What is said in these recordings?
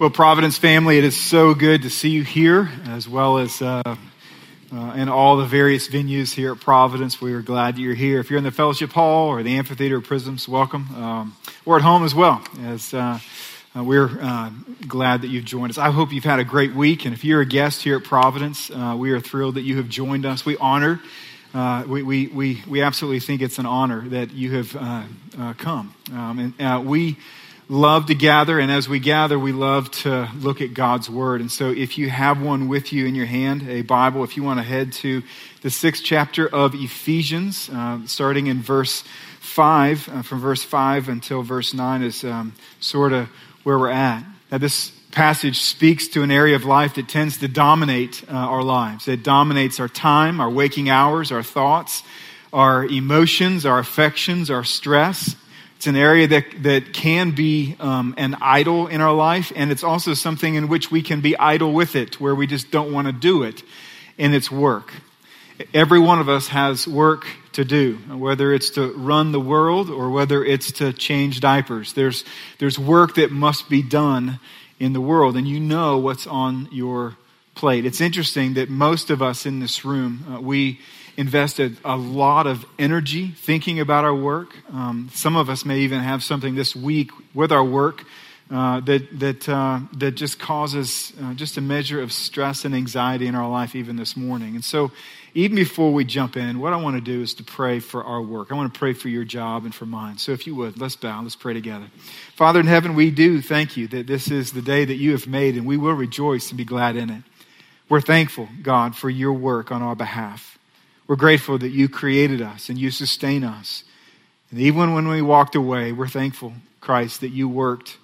Well, Providence family, it is so good to see you here, as well as uh, uh, in all the various venues here at Providence. We are glad you're here. If you're in the fellowship hall or the amphitheater or prisms, welcome. Um, or at home as well, as uh, uh we're uh, glad that you've joined us. I hope you've had a great week, and if you're a guest here at Providence, uh, we are thrilled that you have joined us. We honor. we, we, we, we absolutely think it's an honor that you have come. Um, and we love to gather, and as we gather, we love to look at God's Word. And so, if you have one with you in your hand, a Bible, if you want to head to the sixth chapter of Ephesians, uh, starting in verse 5, uh, from verse 5 until verse 9 is um, sort of where we're at. Now, this passage speaks to an area of life that tends to dominate uh, our lives. It dominates our time, our waking hours, our thoughts, our emotions, our affections, our stress. It's an area that, that can be um, an idol in our life, and it's also something in which we can be idle with it, where we just don't want to do it, and it's work. Every one of us has work to do, whether it's to run the world or whether it's to change diapers. There's, there's work that must be done in the world, and you know what's on your plate. It's interesting that most of us in this room, uh, we invested a lot of energy thinking about our work. Um, some of us may even have something this week with our work uh, that that uh, that just causes uh, just a measure of stress and anxiety in our life, even this morning. And so, even before we jump in, what I want to do is to pray for our work. I want to pray for your job and for mine. So, if you would, let's bow. Let's pray together. Father in heaven, we do thank you that this is the day that you have made, and we will rejoice and be glad in it. We're thankful, God, for your work on our behalf. We're grateful that you created us and you sustain us. And even when we walked away, we're thankful, Christ, that you worked,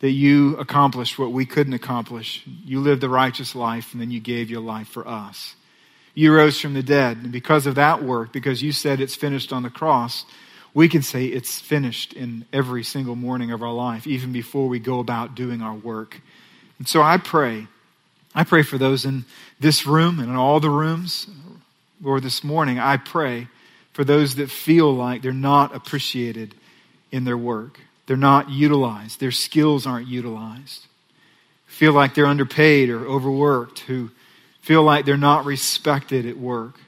that you accomplished what we couldn't accomplish. You lived the righteous life, and then you gave your life for us. You rose from the dead. And because of that work, because you said it's finished on the cross, we can say it's finished in every single morning of our life, even before we go about doing our work. And so I pray. I pray for those in this room and in all the rooms Lord, this morning I pray for those that feel like they're not appreciated in their work. They're not utilized. Their skills aren't utilized. Feel like they're underpaid or overworked, who feel like they're not respected at work.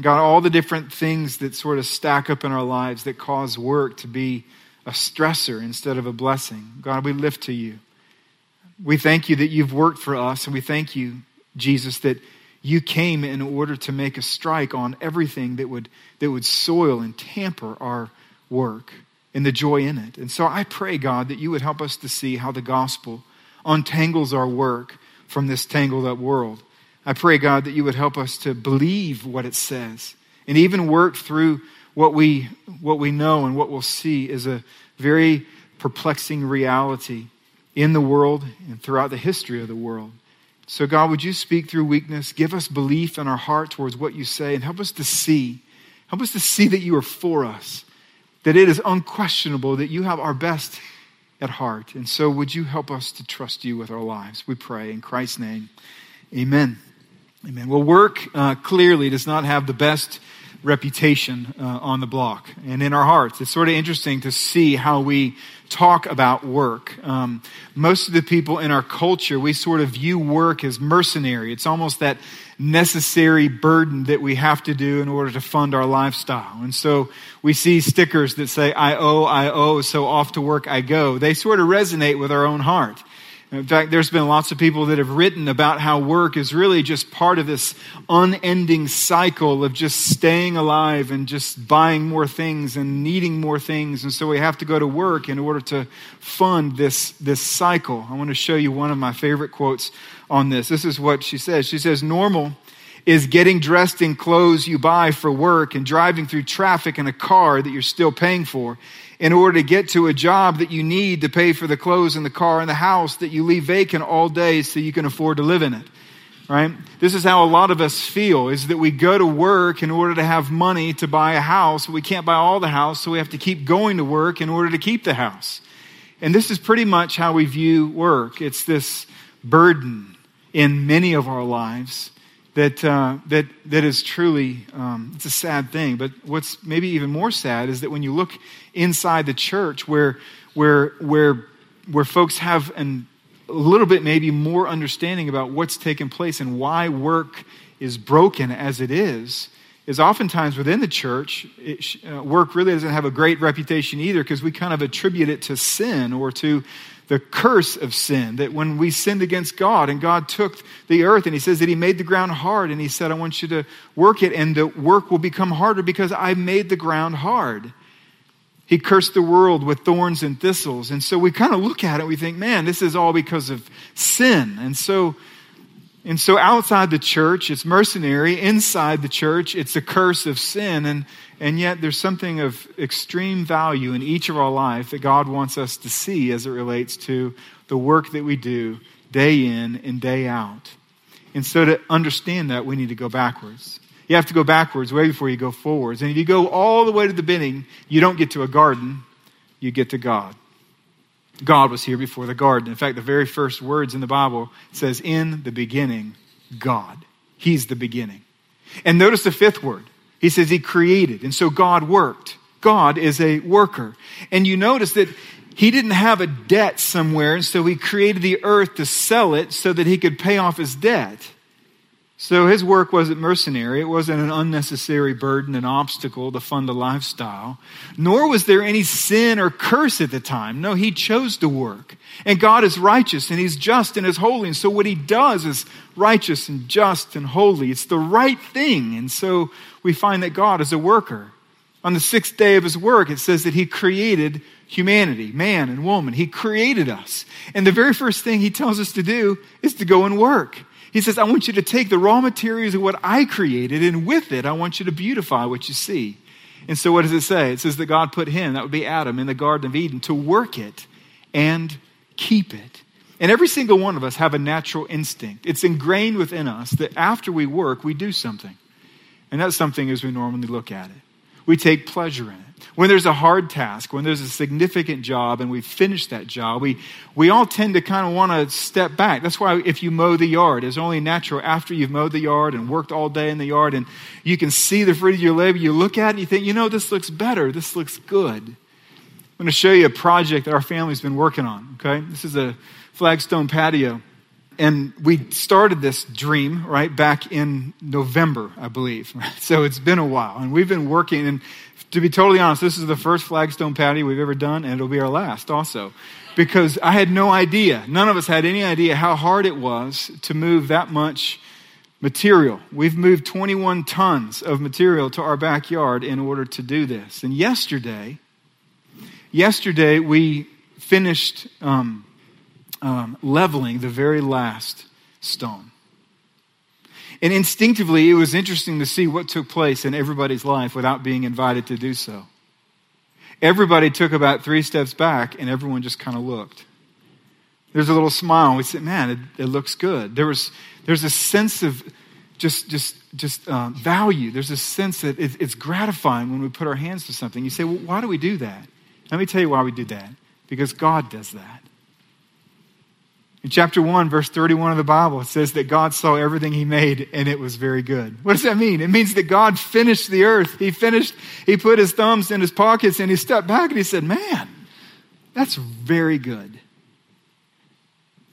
God, all the different things that sort of stack up in our lives that cause work to be a stressor instead of a blessing. God, we lift to you. We thank you that you've worked for us, and we thank you, Jesus, that you came in order to make a strike on everything that would, that would soil and tamper our work and the joy in it. And so I pray, God, that you would help us to see how the gospel untangles our work from this tangled up world. I pray, God, that you would help us to believe what it says and even work through what we, what we know and what we'll see is a very perplexing reality in the world and throughout the history of the world. So, God, would you speak through weakness? Give us belief in our heart towards what you say and help us to see. Help us to see that you are for us, that it is unquestionable that you have our best at heart. And so, would you help us to trust you with our lives? We pray in Christ's name. Amen. Amen. Well, work uh, clearly does not have the best reputation uh, on the block and in our hearts. It's sort of interesting to see how we talk about work. Um, most of the people in our culture, we sort of view work as mercenary. It's almost that necessary burden that we have to do in order to fund our lifestyle. And so we see stickers that say, I owe, I owe, so off to work I go. They sort of resonate with our own heart. In fact, there's been lots of people that have written about how work is really just part of this unending cycle of just staying alive and just buying more things and needing more things. And so we have to go to work in order to fund this, this cycle. I want to show you one of my favorite quotes on this. This is what she says. She says, Normal is getting dressed in clothes you buy for work and driving through traffic in a car that you're still paying for in order to get to a job that you need to pay for the clothes and the car and the house that you leave vacant all day so you can afford to live in it. Right? This is how a lot of us feel is that we go to work in order to have money to buy a house. We can't buy all the house, so we have to keep going to work in order to keep the house. And this is pretty much how we view work. It's this burden in many of our lives that, uh, that, that is truly, um, it's a sad thing. But what's maybe even more sad is that when you look inside the church where, where, where, where folks have an, a little bit maybe more understanding about what's taken place and why work is broken as it is, is oftentimes within the church, it, uh, work really doesn't have a great reputation either because we kind of attribute it to sin or to the curse of sin. That when we sinned against God and God took the earth and He says that He made the ground hard and He said, I want you to work it and the work will become harder because I made the ground hard. He cursed the world with thorns and thistles. And so we kind of look at it, we think, man, this is all because of sin. And so and so outside the church, it's mercenary. Inside the church, it's the curse of sin. And, and yet there's something of extreme value in each of our life that God wants us to see as it relates to the work that we do day in and day out. And so to understand that, we need to go backwards. You have to go backwards way before you go forwards. And if you go all the way to the beginning, you don't get to a garden, you get to God. God was here before the garden. In fact, the very first words in the Bible says, In the beginning, God. He's the beginning. And notice the fifth word. He says he created. And so God worked. God is a worker. And you notice that he didn't have a debt somewhere, and so he created the earth to sell it so that he could pay off his debt. So his work wasn't mercenary. It wasn't an unnecessary burden, an obstacle to fund a lifestyle. Nor was there any sin or curse at the time. No, he chose to work. And God is righteous and he's just and is holy. And so what he does is righteous and just and holy. It's the right thing. And so we find that God is a worker. On the sixth day of his work, it says that he created humanity, man and woman. He created us. And the very first thing he tells us to do is to go and work. He says, I want you to take the raw materials of what I created, and with it, I want you to beautify what you see. And so, what does it say? It says that God put him, that would be Adam, in the Garden of Eden to work it and keep it. And every single one of us have a natural instinct. It's ingrained within us that after we work, we do something. And that's something as we normally look at it. We take pleasure in it. When there's a hard task, when there's a significant job and we've finished that job, we, we all tend to kind of want to step back. That's why if you mow the yard, it's only natural after you've mowed the yard and worked all day in the yard and you can see the fruit of your labor, you look at it and you think, you know, this looks better. This looks good. I'm going to show you a project that our family's been working on, okay? This is a flagstone patio. And we started this dream, right, back in November, I believe. So it's been a while. And we've been working, and to be totally honest, this is the first flagstone patio we've ever done, and it'll be our last also. Because I had no idea, none of us had any idea how hard it was to move that much material. We've moved 21 tons of material to our backyard in order to do this. And yesterday, yesterday we finished um, um, leveling the very last stone. And instinctively, it was interesting to see what took place in everybody's life without being invited to do so. Everybody took about three steps back, and everyone just kind of looked. There's a little smile. We said, "Man, it, it looks good." There was there's a sense of just just just uh, value. There's a sense that it, it's gratifying when we put our hands to something. You say, "Well, why do we do that?" Let me tell you why we do that. Because God does that. In chapter 1, verse 31 of the Bible, it says that God saw everything he made and it was very good. What does that mean? It means that God finished the earth. He finished, he put his thumbs in his pockets and he stepped back and he said, Man, that's very good.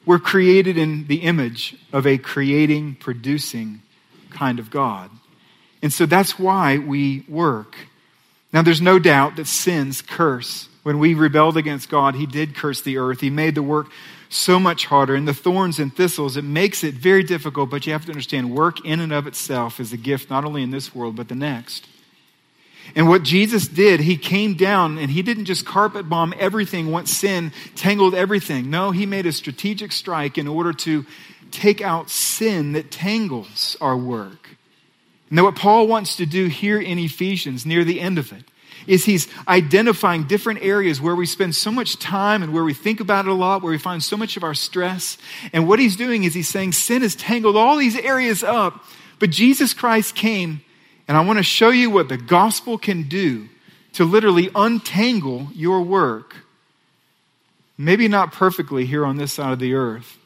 We're created in the image of a creating, producing kind of God. And so that's why we work. Now, there's no doubt that sins curse. When we rebelled against God, He did curse the earth. He made the work so much harder. And the thorns and thistles, it makes it very difficult, but you have to understand work in and of itself is a gift not only in this world, but the next. And what Jesus did, he came down and he didn't just carpet bomb everything once sin tangled everything. No, he made a strategic strike in order to take out sin that tangles our work. And what Paul wants to do here in Ephesians, near the end of it, is he's identifying different areas where we spend so much time and where we think about it a lot, where we find so much of our stress. And what he's doing is he's saying sin has tangled all these areas up, but Jesus Christ came, and I want to show you what the gospel can do to literally untangle your work. Maybe not perfectly here on this side of the earth,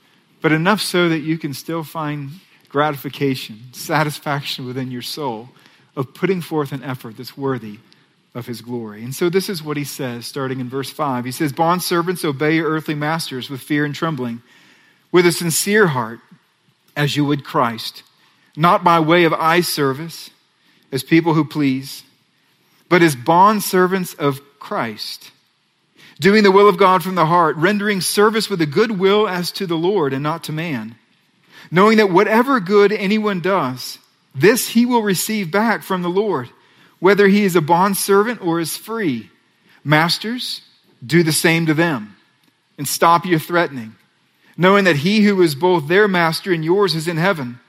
but enough so that you can still find gratification, satisfaction within your soul of putting forth an effort that's worthy of his glory. And so this is what he says, starting in verse 5. He says, Bondservants, obey your earthly masters with fear and trembling, with a sincere heart as you would Christ, not by way of eye service as people who please, but as bond servants of Christ, doing the will of God from the heart, rendering service with a good will as to the Lord and not to man, knowing that whatever good anyone does, this he will receive back from the Lord, whether he is a bond servant or is free. Masters, do the same to them and stop your threatening, knowing that he who is both their master and yours is in heaven,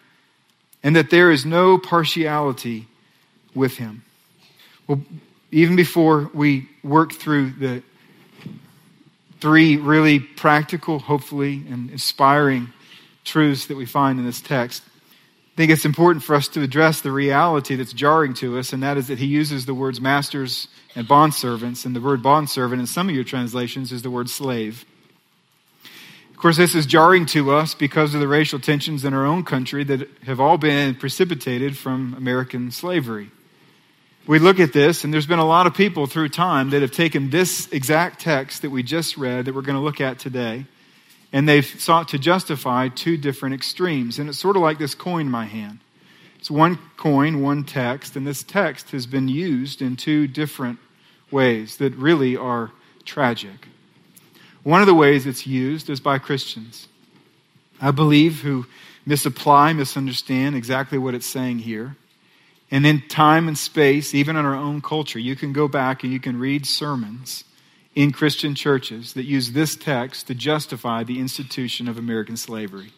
and that there is no partiality with him. Well, even before we work through the three really practical, hopefully, and inspiring truths that we find in this text, I think it's important for us to address the reality that's jarring to us, and that is that he uses the words masters and bondservants, and the word bondservant in some of your translations is the word slave. Of course, this is jarring to us because of the racial tensions in our own country that have all been precipitated from American slavery. We look at this, and there's been a lot of people through time that have taken this exact text that we just read, that we're going to look at today, and they've sought to justify two different extremes. And it's sort of like this coin in my hand. It's one coin, one text, and this text has been used in two different ways that really are tragic. One of the ways it's used is by Christians. I believe who misapply, misunderstand exactly what it's saying here. And in time and space, even in our own culture, you can go back and you can read sermons in Christian churches that use this text to justify the institution of American slavery.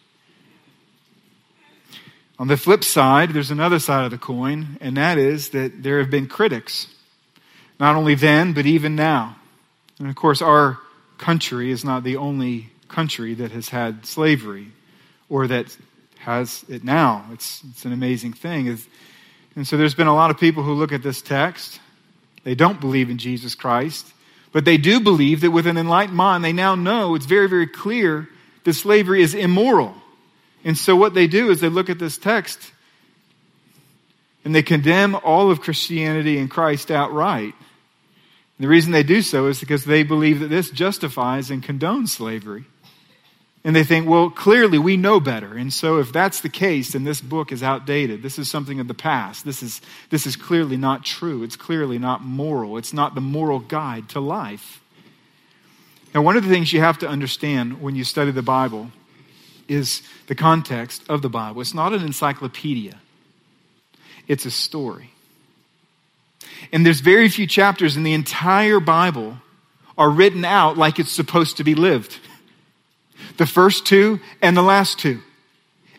On the flip side, there's another side of the coin, and that is that there have been critics, not only then, but even now. And of course, our country is not the only country that has had slavery or that has it now. It's, it's an amazing thing. And so there's been a lot of people who look at this text, they don't believe in Jesus Christ, but they do believe that with an enlightened mind, they now know it's very, very clear that slavery is immoral. And so what they do is they look at this text and they condemn all of Christianity and Christ outright. And the reason they do so is because they believe that this justifies and condones slavery. And they think, well, clearly we know better. And so if that's the case, then this book is outdated. This is something of the past. This is, this is clearly not true. It's clearly not moral. It's not the moral guide to life. Now, one of the things you have to understand when you study the Bible is the context of the Bible. It's not an encyclopedia, it's a story. And there's very few chapters in the entire Bible are written out like it's supposed to be lived the first two and the last two.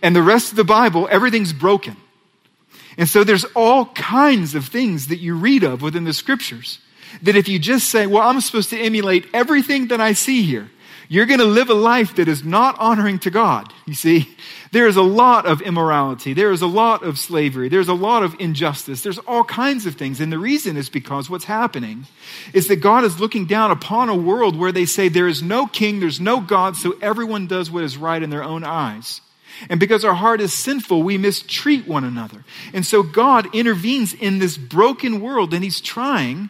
And the rest of the Bible, everything's broken. And so there's all kinds of things that you read of within the scriptures that if you just say, well, I'm supposed to emulate everything that I see here, you're going to live a life that is not honoring to God. You see, there is a lot of immorality. There is a lot of slavery. There's a lot of injustice. There's all kinds of things. And the reason is because what's happening is that God is looking down upon a world where they say there is no king, there's no God, so everyone does what is right in their own eyes. And because our heart is sinful, we mistreat one another. And so God intervenes in this broken world and He's trying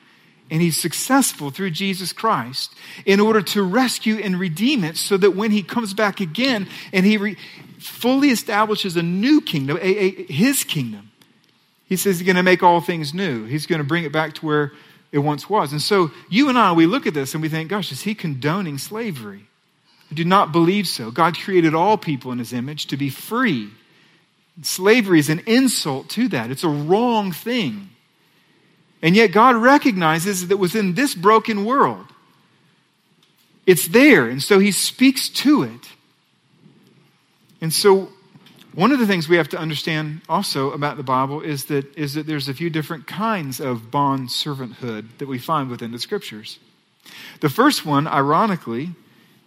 and he's successful through Jesus Christ in order to rescue and redeem it so that when he comes back again and he re- fully establishes a new kingdom, a, a, his kingdom, he says he's going to make all things new. He's going to bring it back to where it once was. And so you and I, we look at this and we think, gosh, is he condoning slavery? I do not believe so. God created all people in his image to be free. Slavery is an insult to that, it's a wrong thing. And yet God recognizes that within this broken world, it's there. And so he speaks to it. And so one of the things we have to understand also about the Bible is that, is that there's a few different kinds of bond servanthood that we find within the scriptures. The first one, ironically,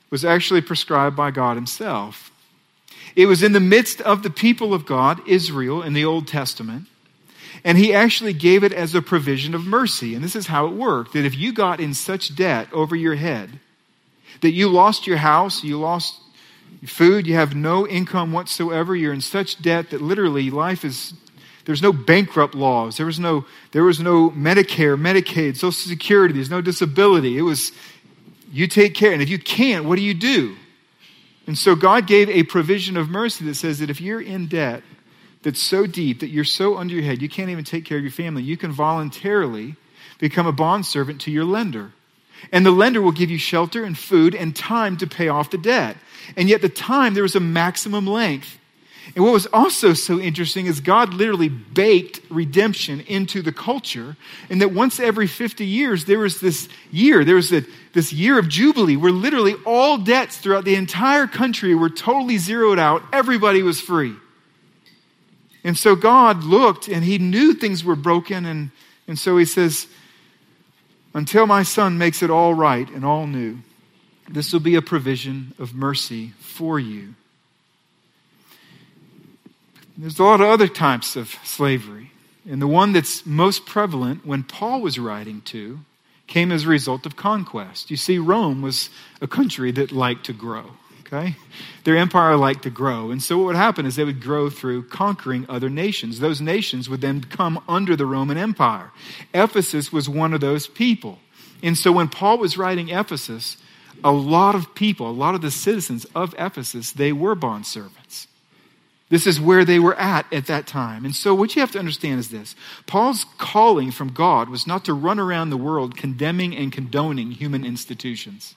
was actually prescribed by God Himself. It was in the midst of the people of God, Israel, in the Old Testament. And he actually gave it as a provision of mercy. And this is how it worked that if you got in such debt over your head that you lost your house, you lost food, you have no income whatsoever, you're in such debt that literally life is there's no bankrupt laws. There was no, there was no Medicare, Medicaid, Social Security. There's no disability. It was, you take care. And if you can't, what do you do? And so God gave a provision of mercy that says that if you're in debt that's so deep that you're so under your head, you can't even take care of your family, you can voluntarily become a bondservant to your lender. And the lender will give you shelter and food and time to pay off the debt. And yet, the time, there was a maximum length. And what was also so interesting is God literally baked redemption into the culture, and that once every 50 years, there was this year, there was a, this year of Jubilee where literally all debts throughout the entire country were totally zeroed out. Everybody was free. And so God looked and he knew things were broken, and, and so he says, Until my son makes it all right and all new, this will be a provision of mercy for you. There's a lot of other types of slavery. And the one that's most prevalent when Paul was writing to came as a result of conquest. You see, Rome was a country that liked to grow. Okay? Their empire liked to grow. And so what would happen is they would grow through conquering other nations. Those nations would then come under the Roman Empire. Ephesus was one of those people. And so when Paul was writing Ephesus, a lot of people, a lot of the citizens of Ephesus, they were bond servants. This is where they were at at that time. And so, what you have to understand is this Paul's calling from God was not to run around the world condemning and condoning human institutions.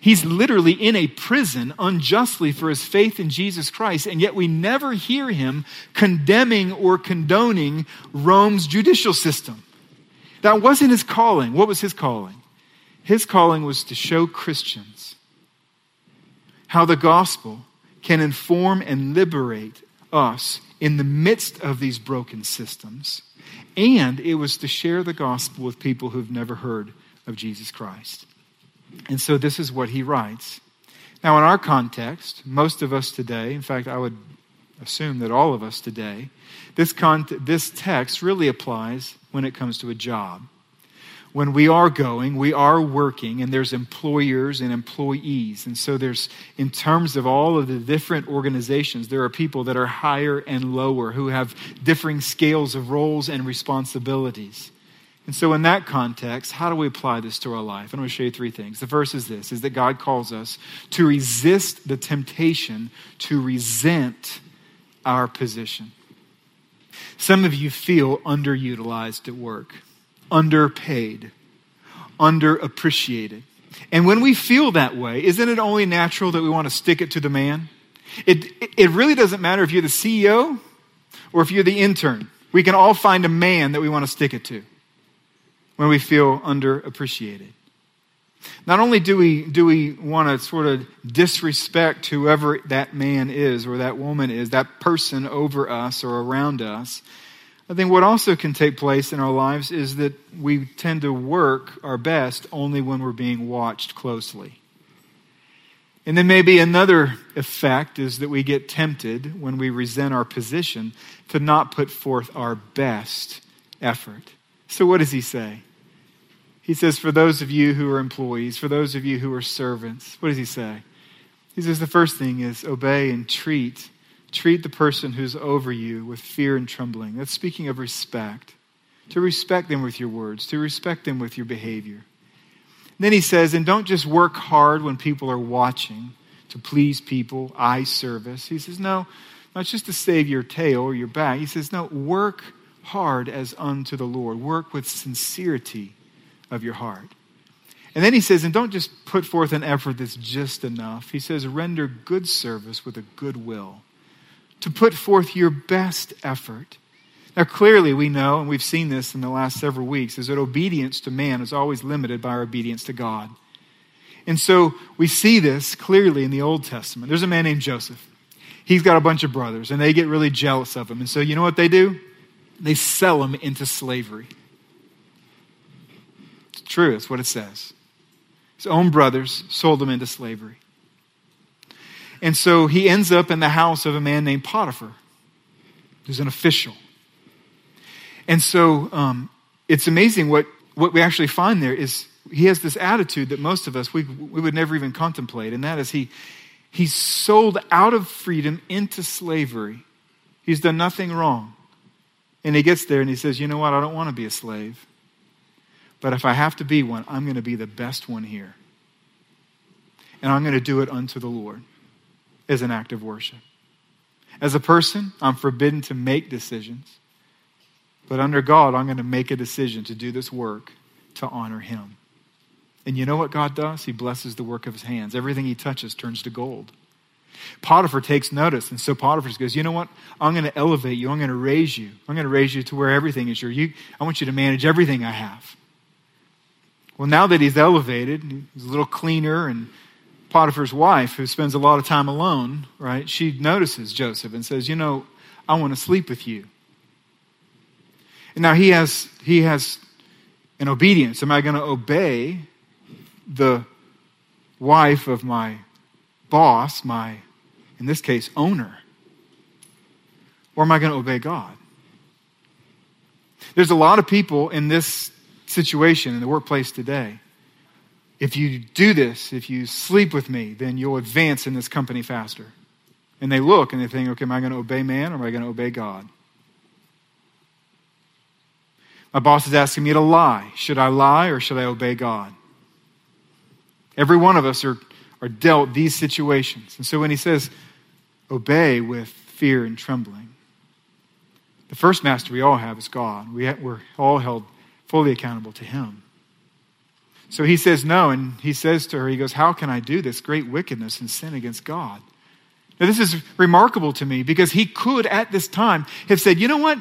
He's literally in a prison unjustly for his faith in Jesus Christ, and yet we never hear him condemning or condoning Rome's judicial system. That wasn't his calling. What was his calling? His calling was to show Christians how the gospel can inform and liberate us in the midst of these broken systems. And it was to share the gospel with people who've never heard of Jesus Christ. And so this is what he writes. Now, in our context, most of us today, in fact, I would assume that all of us today, this, con- this text really applies when it comes to a job when we are going, we are working, and there's employers and employees. And so there's, in terms of all of the different organizations, there are people that are higher and lower who have differing scales of roles and responsibilities. And so in that context, how do we apply this to our life? I'm going to show you three things. The first is this, is that God calls us to resist the temptation to resent our position. Some of you feel underutilized at work underpaid, underappreciated. And when we feel that way, isn't it only natural that we want to stick it to the man? It, it really doesn't matter if you're the CEO or if you're the intern. We can all find a man that we want to stick it to when we feel underappreciated. Not only do we, do we want to sort of disrespect whoever that man is or that woman is, that person over us or around us, I think what also can take place in our lives is that we tend to work our best only when we're being watched closely. And then maybe another effect is that we get tempted when we resent our position to not put forth our best effort. So, what does he say? He says, For those of you who are employees, for those of you who are servants, what does he say? He says, The first thing is obey and treat treat the person who's over you with fear and trembling. That's speaking of respect. To respect them with your words, to respect them with your behavior. then he says, and don't just work hard when people are watching to please people, eye service. He says, no, not just to save your tail or your back. He says, no, work hard as unto the Lord. Work with sincerity of your heart. And then he says, and don't just put forth an effort that's just enough. He says, render good service with a good will to put forth your best effort. Now, clearly, we know, and we've seen this in the last several weeks, is that obedience to man is always limited by our obedience to God. And so we see this clearly in the Old Testament. There's a man named Joseph. He's got a bunch of brothers, and they get really jealous of him. And so, you know what they do? They sell him into slavery. It's true, that's what it says. His own brothers sold him into slavery. And so he ends up in the house of a man named Potiphar, who's an official. And so um, it's amazing what, what we actually find there is he has this attitude that most of us, we, we would never even contemplate, and that is he, he's sold out of freedom into slavery. He's done nothing wrong. And he gets there and he says, You know what? I don't want to be a slave. But if I have to be one, I'm going to be the best one here. And I'm going to do it unto the Lord. as an act of worship. As a person, I'm forbidden to make decisions. But under God, I'm going to make a decision to do this work to honor Him. And you know what God does? He blesses the work of His hands. Everything He touches turns to gold. Potiphar takes notice, and so Potiphar goes, You know what? I'm going to elevate you. I'm going to raise you. I'm going to raise you to where everything is yours. You, I want you to manage everything I have. Well, now that he's elevated, he's a little cleaner, and Potiphar's wife, who spends a lot of time alone, right, she notices Joseph and says, You know, I want to sleep with you. And now he has, he has an obedience. Am I going to obey the wife of my boss, my, in this case, owner? Or am I going to obey God? There's a lot of people in this situation in the workplace today. If you do this, if you sleep with me, then you'll advance in this company faster. And they look and they think, okay, am I going to obey man or am I going to obey God? My boss is asking me to lie. Should I lie or should I obey God? Every one of us are, are dealt these situations. And so when he says, obey with fear and trembling, the first master we all have is God. We, we're all held fully accountable to him. So he says no, and he says to her, he goes, How can I do this great wickedness and sin against God? Now, this is remarkable to me because he could at this time have said, You know what?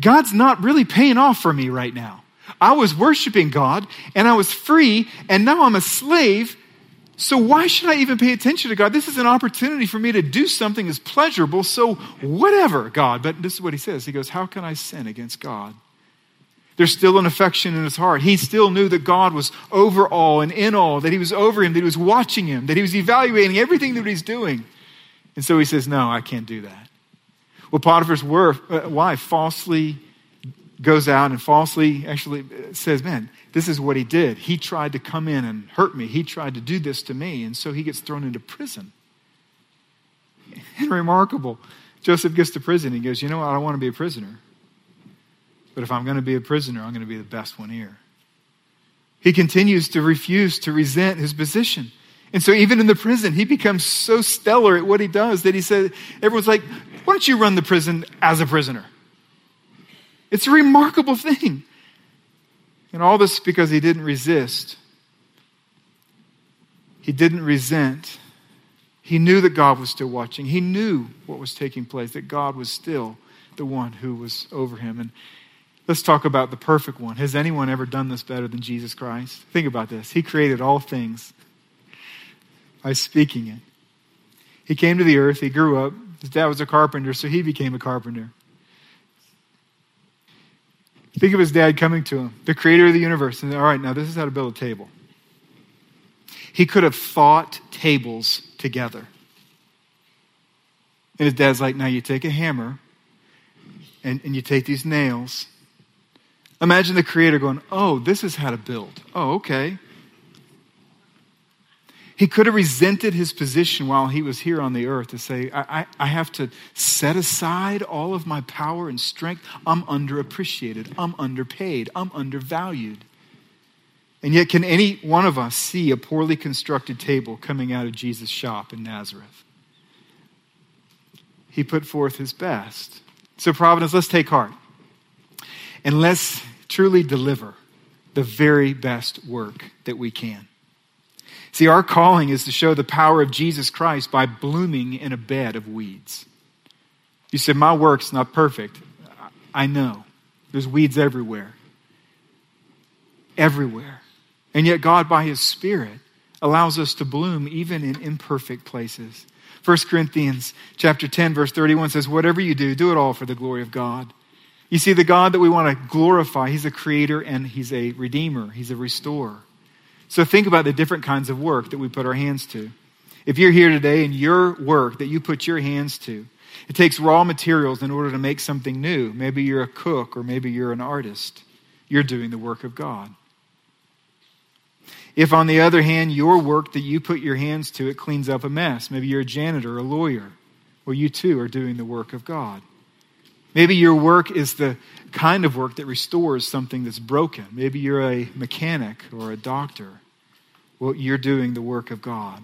God's not really paying off for me right now. I was worshiping God and I was free, and now I'm a slave. So why should I even pay attention to God? This is an opportunity for me to do something that's pleasurable. So whatever, God. But this is what he says. He goes, How can I sin against God? There's still an affection in his heart. He still knew that God was over all and in all, that he was over him, that he was watching him, that he was evaluating everything that he's doing. And so he says, No, I can't do that. Well, Potiphar's uh, wife falsely goes out and falsely actually says, Man, this is what he did. He tried to come in and hurt me. He tried to do this to me. And so he gets thrown into prison. And remarkable. Joseph gets to prison. He goes, You know what? I don't want to be a prisoner. But if I'm going to be a prisoner, I'm going to be the best one here. He continues to refuse to resent his position. And so even in the prison, he becomes so stellar at what he does that he said, everyone's like, why don't you run the prison as a prisoner? It's a remarkable thing. And all this because he didn't resist. He didn't resent. He knew that God was still watching. He knew what was taking place, that God was still the one who was over him. And Let's talk about the perfect one. Has anyone ever done this better than Jesus Christ? Think about this. He created all things by speaking it. He came to the earth, he grew up. His dad was a carpenter, so he became a carpenter. Think of his dad coming to him, the creator of the universe, and all right, now this is how to build a table. He could have thought tables together. And his dad's like, now you take a hammer and, and you take these nails Imagine the creator going, Oh, this is how to build. Oh, okay. He could have resented his position while he was here on the earth to say, I, I, I, have to set aside all of my power and strength. I'm underappreciated. I'm underpaid. I'm undervalued. And yet, can any one of us see a poorly constructed table coming out of Jesus' shop in Nazareth? He put forth his best. So, Providence, let's take heart. And let's truly deliver the very best work that we can. See, our calling is to show the power of Jesus Christ by blooming in a bed of weeds. You said, My work's not perfect. I know. There's weeds everywhere. Everywhere. And yet, God, by His Spirit, allows us to bloom even in imperfect places. 1 Corinthians chapter 10 verse 31 says whatever you do do it all for the glory of God. You see, the God that we want to glorify, He's a creator and He's a redeemer, He's a restorer. So think about the different kinds of work that we put our hands to. If you're here today and your work that you put your hands to, it takes raw materials in order to make something new. Maybe you're a cook or maybe you're an artist. You're doing the work of God. If, on the other hand, your work that you put your hands to, it cleans up a mess. Maybe you're a janitor, a lawyer. Well, you too are doing the work of God. Maybe your work is the kind of work that restores something that's broken. Maybe you're a mechanic or a doctor. Well, you're doing the work of God.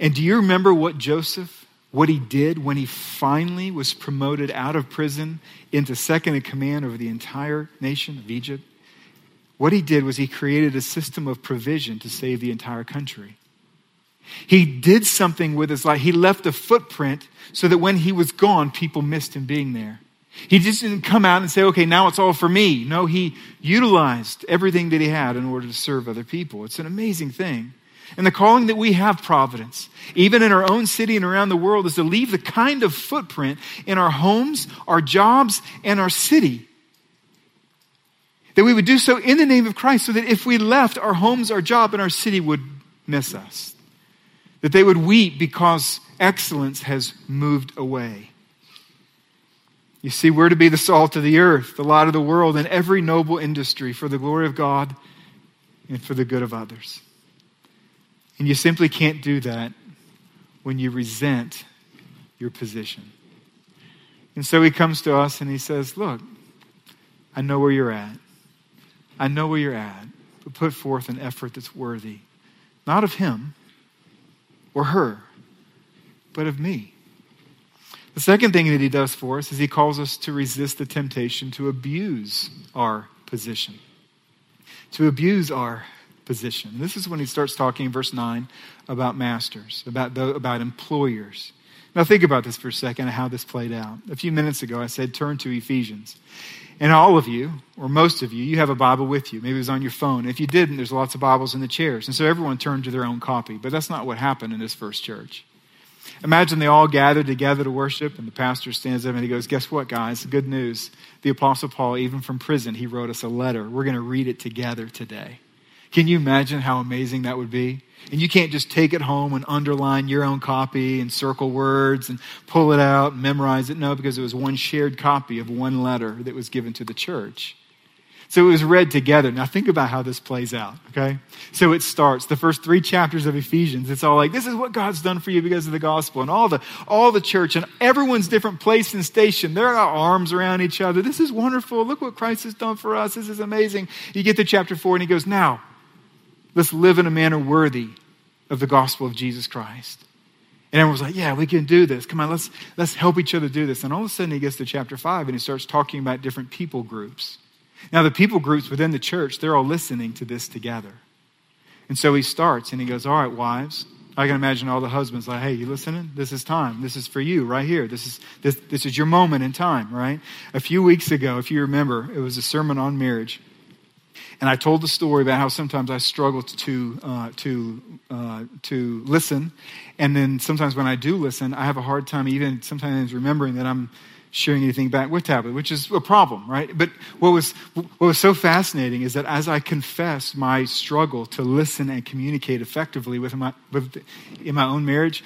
And do you remember what Joseph, what he did when he finally was promoted out of prison into second in command over the entire nation of Egypt? What he did was he created a system of provision to save the entire country. He did something with his life. He left a footprint so that when he was gone, people missed him being there. He just didn't come out and say, okay, now it's all for me. No, he utilized everything that he had in order to serve other people. It's an amazing thing. And the calling that we have, Providence, even in our own city and around the world, is to leave the kind of footprint in our homes, our jobs, and our city. That we would do so in the name of Christ so that if we left, our homes, our job, and our city would miss us. That they would weep because excellence has moved away. You see, we're to be the salt of the earth, the light of the world, in every noble industry for the glory of God and for the good of others. And you simply can't do that when you resent your position. And so he comes to us and he says, Look, I know where you're at. I know where you're at, but put forth an effort that's worthy, not of him or her, but of me. The second thing that he does for us is he calls us to resist the temptation to abuse our position. To abuse our position. This is when he starts talking in verse 9 about masters, about, the, about employers. Now, think about this for a second how this played out. A few minutes ago, I said turn to Ephesians. And all of you, or most of you, you have a Bible with you. Maybe it was on your phone. If you didn't, there's lots of Bibles in the chairs. And so everyone turned to their own copy. But that's not what happened in this first church. Imagine they all gathered together to worship, and the pastor stands up and he goes, Guess what, guys? Good news. The Apostle Paul, even from prison, he wrote us a letter. We're going to read it together today. Can you imagine how amazing that would be? And you can't just take it home and underline your own copy and circle words and pull it out and memorize it. No, because it was one shared copy of one letter that was given to the church. So it was read together. Now think about how this plays out, okay? So it starts, the first three chapters of Ephesians, it's all like, this is what God's done for you because of the gospel. And all the, all the church and everyone's different place and station, they're got arms around each other. This is wonderful. Look what Christ has done for us. This is amazing. You get to chapter four and he goes, now, let's live in a manner worthy of the gospel of Jesus Christ. And everyone's like, yeah, we can do this. Come on, let's, let's help each other do this. And all of a sudden he gets to chapter five and he starts talking about different people groups. Now, the people groups within the church, they're all listening to this together. And so he starts and he goes, All right, wives. I can imagine all the husbands like, hey, you listening? This is time. This is for you right here. This is, this, this is your moment in time, right? A few weeks ago, if you remember, it was a sermon on marriage. And I told the story about how sometimes I struggle to, uh, to, uh, to listen. And then sometimes when I do listen, I have a hard time even sometimes remembering that I'm sharing anything back with tablet, which is a problem, right? But what was, what was so fascinating is that as I confessed my struggle to listen and communicate effectively with my, with, in my own marriage,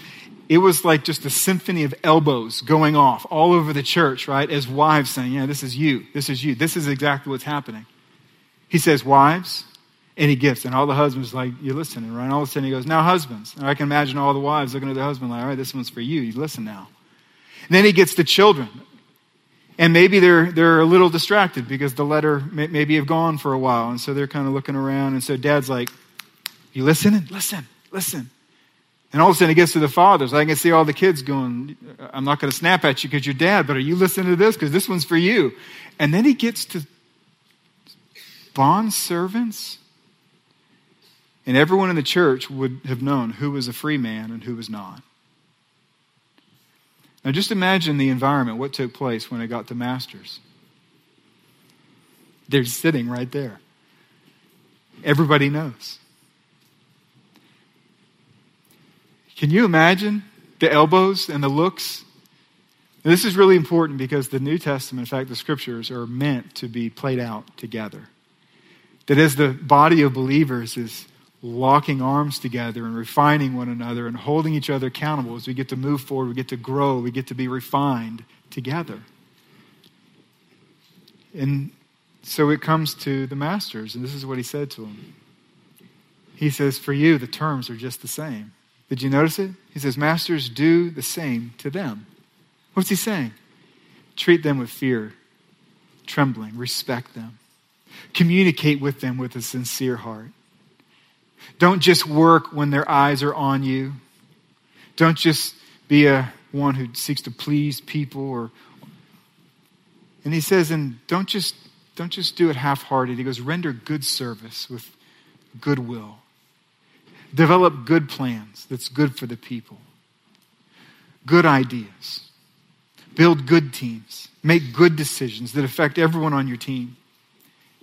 it was like just a symphony of elbows going off all over the church, right? As wives saying, Yeah, this is you. This is you. This is exactly what's happening. He says, Wives, and he gifts. And all the husbands like, You're listening, right? And all of a sudden he goes, Now, husbands. And I can imagine all the wives looking at their husband like, All right, this one's for you. You listen now. And then he gets the children. And maybe they're, they're a little distracted because the letter may, maybe have gone for a while. And so they're kind of looking around. And so dad's like, You listening? Listen, listen. And all of a sudden it gets to the fathers. I can see all the kids going, I'm not going to snap at you because you're dad, but are you listening to this? Because this one's for you. And then he gets to bond servants. And everyone in the church would have known who was a free man and who was not. Now, just imagine the environment, what took place when it got to Masters. They're sitting right there. Everybody knows. Can you imagine the elbows and the looks? And this is really important because the New Testament, in fact, the scriptures are meant to be played out together. That as the body of believers is locking arms together and refining one another and holding each other accountable as we get to move forward, we get to grow, we get to be refined together. And so it comes to the masters, and this is what he said to them. He says, For you, the terms are just the same. Did you notice it? He says, Masters, do the same to them. What's he saying? Treat them with fear, trembling, respect them, communicate with them with a sincere heart. Don't just work when their eyes are on you. Don't just be a one who seeks to please people or and he says, and don't just don't just do it half-hearted. He goes, render good service with goodwill. Develop good plans that's good for the people. Good ideas. Build good teams. Make good decisions that affect everyone on your team.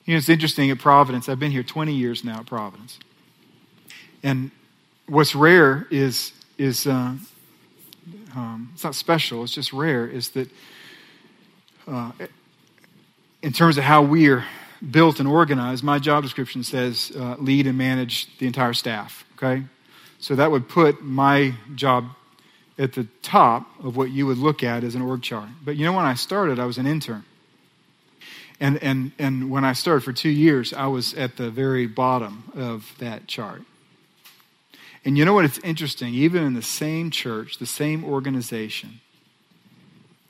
You know, it's interesting at Providence. I've been here 20 years now at Providence. And what's rare is, is uh, um, it's not special, it's just rare, is that uh, in terms of how we are built and organized, my job description says uh, lead and manage the entire staff, okay? So that would put my job at the top of what you would look at as an org chart. But you know, when I started, I was an intern. And, and, and when I started for two years, I was at the very bottom of that chart. And you know what? It's interesting. Even in the same church, the same organization,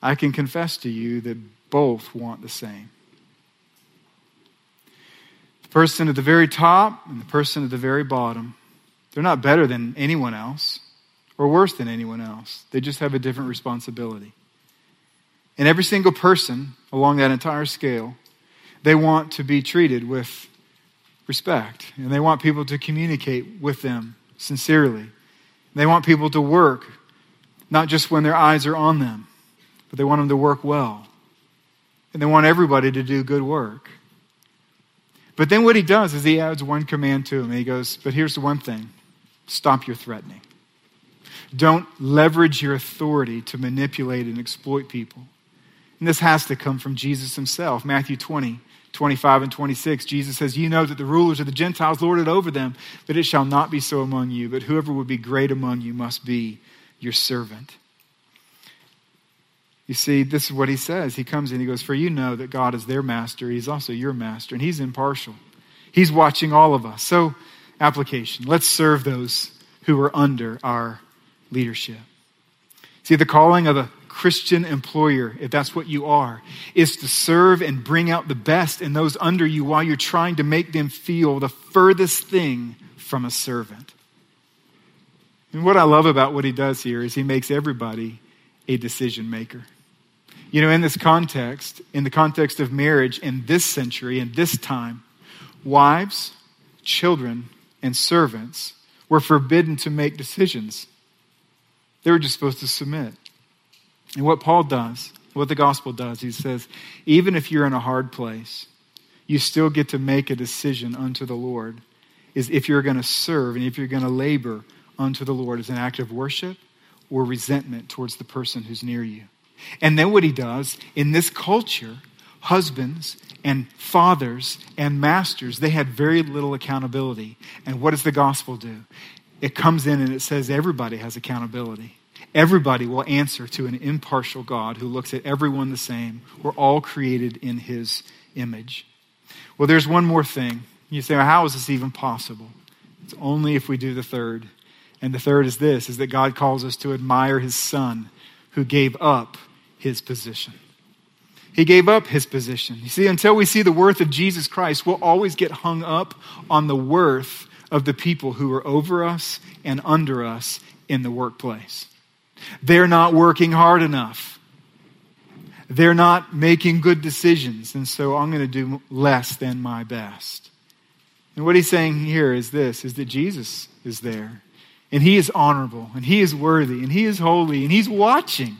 I can confess to you that both want the same. The person at the very top and the person at the very bottom, they're not better than anyone else or worse than anyone else. They just have a different responsibility. And every single person along that entire scale, they want to be treated with respect. And they want people to communicate with them sincerely. They want people to work, not just when their eyes are on them, but they want them to work well. And they want everybody to do good work. But then what he does is he adds one command to him. He goes, But here's the one thing stop your threatening. Don't leverage your authority to manipulate and exploit people. And this has to come from Jesus himself. Matthew 20, 25 and 26, Jesus says, You know that the rulers of the Gentiles lord it over them, but it shall not be so among you. But whoever would be great among you must be your servant. You see, this is what he says. He comes in, he goes, For you know that God is their master. He's also your master, and he's impartial. He's watching all of us. So, application. Let's serve those who are under our leadership. See, the calling of a Christian employer, if that's what you are, is to serve and bring out the best in those under you while you're trying to make them feel the furthest thing from a servant. And what I love about what he does here is he makes everybody a decision maker. You know, in this context, in the context of marriage in this century, in this time, wives, children, and servants were forbidden to make decisions they were just supposed to submit. And what Paul does, what the gospel does, he says, even if you're in a hard place, you still get to make a decision unto the Lord. Is if you're going to serve and if you're going to labor unto the Lord as an act of worship or resentment towards the person who's near you. And then what he does in this culture, husbands and fathers and masters, they had very little accountability. And what does the gospel do? it comes in and it says everybody has accountability. Everybody will answer to an impartial God who looks at everyone the same. We're all created in his image. Well, there's one more thing. You say, well, how is this even possible? It's only if we do the third. And the third is this is that God calls us to admire his son who gave up his position. He gave up his position. You see, until we see the worth of Jesus Christ, we'll always get hung up on the worth of the people who are over us and under us in the workplace. They're not working hard enough. They're not making good decisions, and so I'm going to do less than my best. And what he's saying here is this is that Jesus is there, and he is honorable, and he is worthy, and he is holy, and he's watching.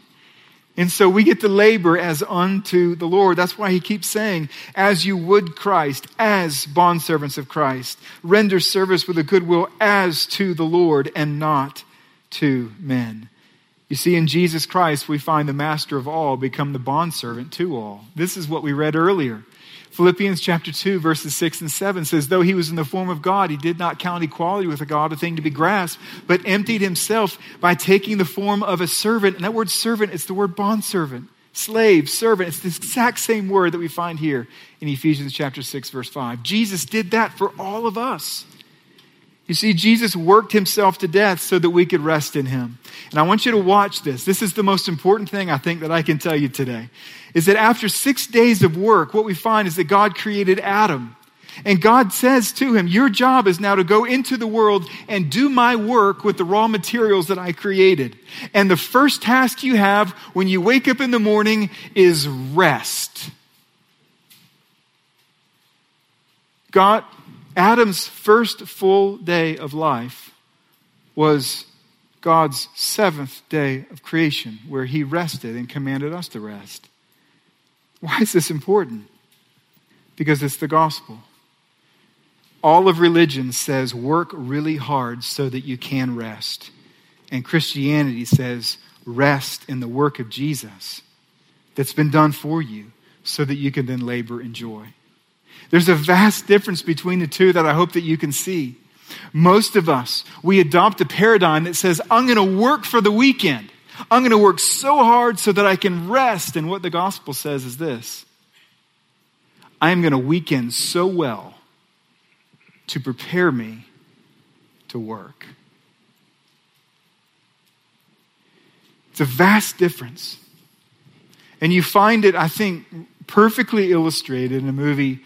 And so we get to labor as unto the Lord. That's why he keeps saying, as you would Christ, as bondservants of Christ, render service with a good will as to the Lord and not to men. You see, in Jesus Christ, we find the master of all become the bondservant to all. This is what we read earlier. Philippians chapter 2, verses 6 and 7 says, Though he was in the form of God, he did not count equality with God a thing to be grasped, but emptied himself by taking the form of a servant. And that word servant, it's the word bondservant, slave, servant. It's the exact same word that we find here in Ephesians chapter 6, verse 5. Jesus did that for all of us. You see, Jesus worked himself to death so that we could rest in him. And I want you to watch this. This is the most important thing I think that I can tell you today. Is that after six days of work, what we find is that God created Adam. And God says to him, Your job is now to go into the world and do my work with the raw materials that I created. And the first task you have when you wake up in the morning is rest. God, Adam's first full day of life was God's seventh day of creation, where he rested and commanded us to rest. Why is this important? Because it's the gospel. All of religion says work really hard so that you can rest. And Christianity says rest in the work of Jesus that's been done for you so that you can then labor in joy. There's a vast difference between the two that I hope that you can see. Most of us, we adopt a paradigm that says, I'm going to work for the weekend. I'm going to work so hard so that I can rest. And what the gospel says is this I am going to weekend so well to prepare me to work. It's a vast difference. And you find it, I think, perfectly illustrated in a movie.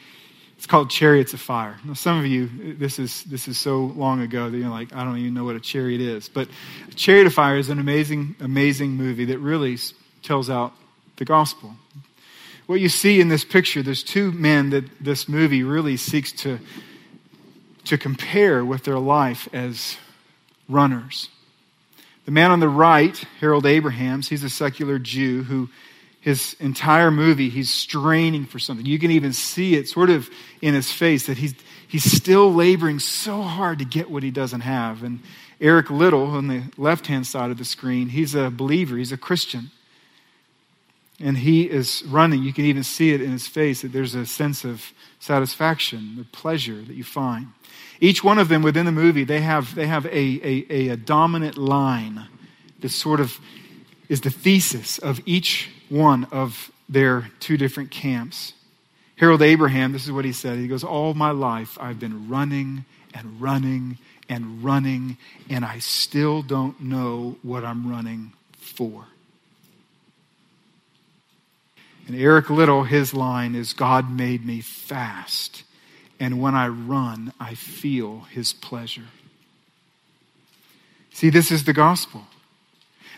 It's called Chariots of Fire. Now, some of you, this is, this is so long ago that you're like, I don't even know what a chariot is. But Chariot of Fire is an amazing, amazing movie that really tells out the gospel. What you see in this picture, there's two men that this movie really seeks to to compare with their life as runners. The man on the right, Harold Abrahams, he's a secular Jew who his entire movie he's straining for something. You can even see it sort of in his face that he's he's still laboring so hard to get what he doesn't have. And Eric Liddell, on the left-hand side of the screen, he's a believer, he's a Christian. And he is running. You can even see it in his face that there's a sense of satisfaction, the pleasure that you find. Each one of them within the movie, they have, they have a, a, a, dominant line that sort of is the thesis of each one of their two different camps. Harold Abraham, this is what he said. He goes, All my life I've been running and running and running, and I still don't know what I'm running for. And Eric Liddell, his line is God made me fast and when I run, I feel his pleasure. See, this is the gospel.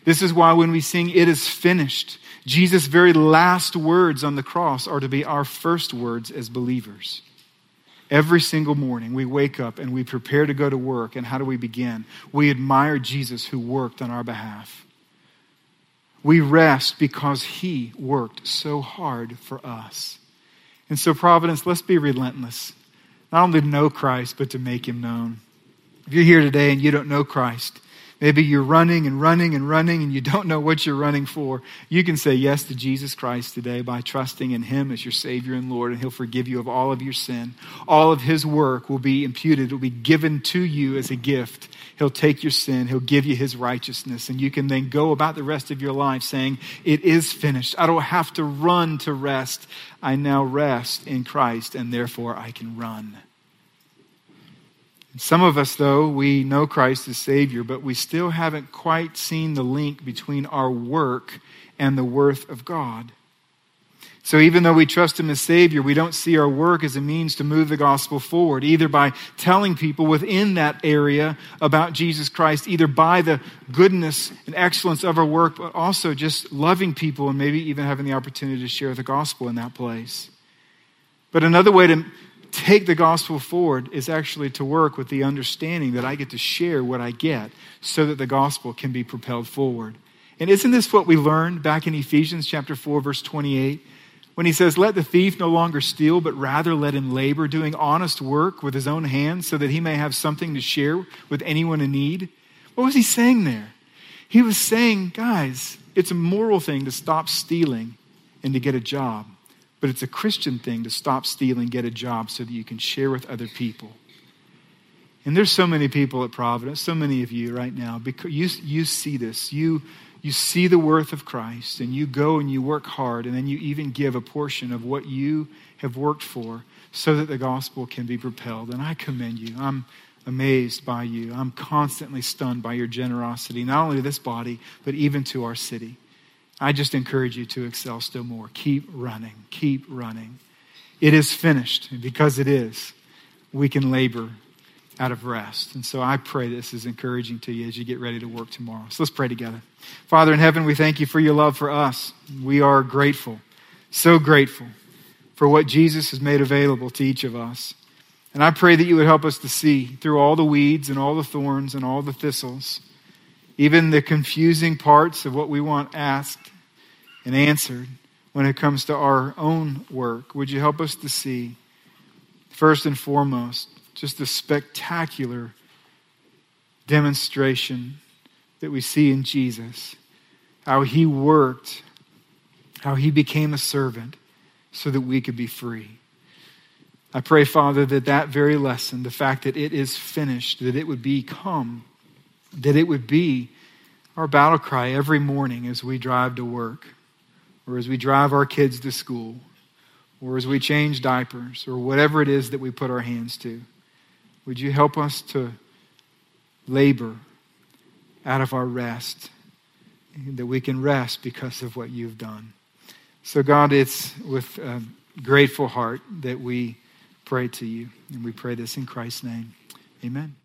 This is why when we sing, It is finished, Jesus' very last words on the cross are to be our first words as believers. Every single morning, we wake up and we prepare to go to work. And how do we begin? We admire Jesus who worked on our behalf. We rest because he worked so hard for us. And so, Providence, let's be relentless not only to know Christ, but to make him known. If you're here today and you don't know Christ, maybe you're running and running and running and you don't know what you're running for, you can say yes to Jesus Christ today by trusting in him as your Savior and Lord, and he'll forgive you of all of your sin. All of his work will be imputed, it will be given to you as a gift. He'll take your sin, he'll give you his righteousness, and you can then go about the rest of your life saying, It is finished. I don't have to run to rest. I now rest in Christ, and therefore I can run. Some of us, though, we know Christ as Savior, but we still haven't quite seen the link between our work and the worth of God. So even though we trust Him as Savior, we don't see our work as a means to move the gospel forward, either by telling people within that area about Jesus Christ, either by the goodness and excellence of our work, but also just loving people and maybe even having the opportunity to share the gospel in that place. But another way to take the gospel forward is actually to work with the understanding that I get to share what I get so that the gospel can be propelled forward. And isn't this what we learned back in Ephesians chapter 4 verse 28 when he says let the thief no longer steal but rather let him labor doing honest work with his own hands so that he may have something to share with anyone in need? What was he saying there? He was saying, guys, it's a moral thing to stop stealing and to get a job. But it's a Christian thing to stop stealing, get a job so that you can share with other people. And there's so many people at Providence, so many of you right now, because you, you see this. You, you see the worth of Christ, and you go and you work hard, and then you even give a portion of what you have worked for so that the gospel can be propelled. And I commend you. I'm amazed by you. I'm constantly stunned by your generosity, not only to this body, but even to our city. I just encourage you to excel still more. Keep running. Keep running. It is finished And because it is. we can labor out of rest. And so I pray this is encouraging to you as you get ready to work tomorrow. So let's pray together. Father in heaven, we thank you for your love for us. We are grateful, so grateful for what Jesus has made available to each of us. And I pray that you would help us to see through all the weeds and all the thorns and all the thistles, even the confusing parts of what we want asked and answered when it comes to our own work. Would you help us to see, first and foremost, just the spectacular demonstration that we see in Jesus, how he worked, how he became a servant so that we could be free. I pray, Father, that that very lesson, the fact that it is finished, that it would become, that it would be our battle cry every morning as we drive to work, or as we drive our kids to school, or as we change diapers, or whatever it is that we put our hands to. Would you help us to labor out of our rest, that we can rest because of what you've done? So, God, it's with a grateful heart that we pray to you. And we pray this in Christ's name. Amen.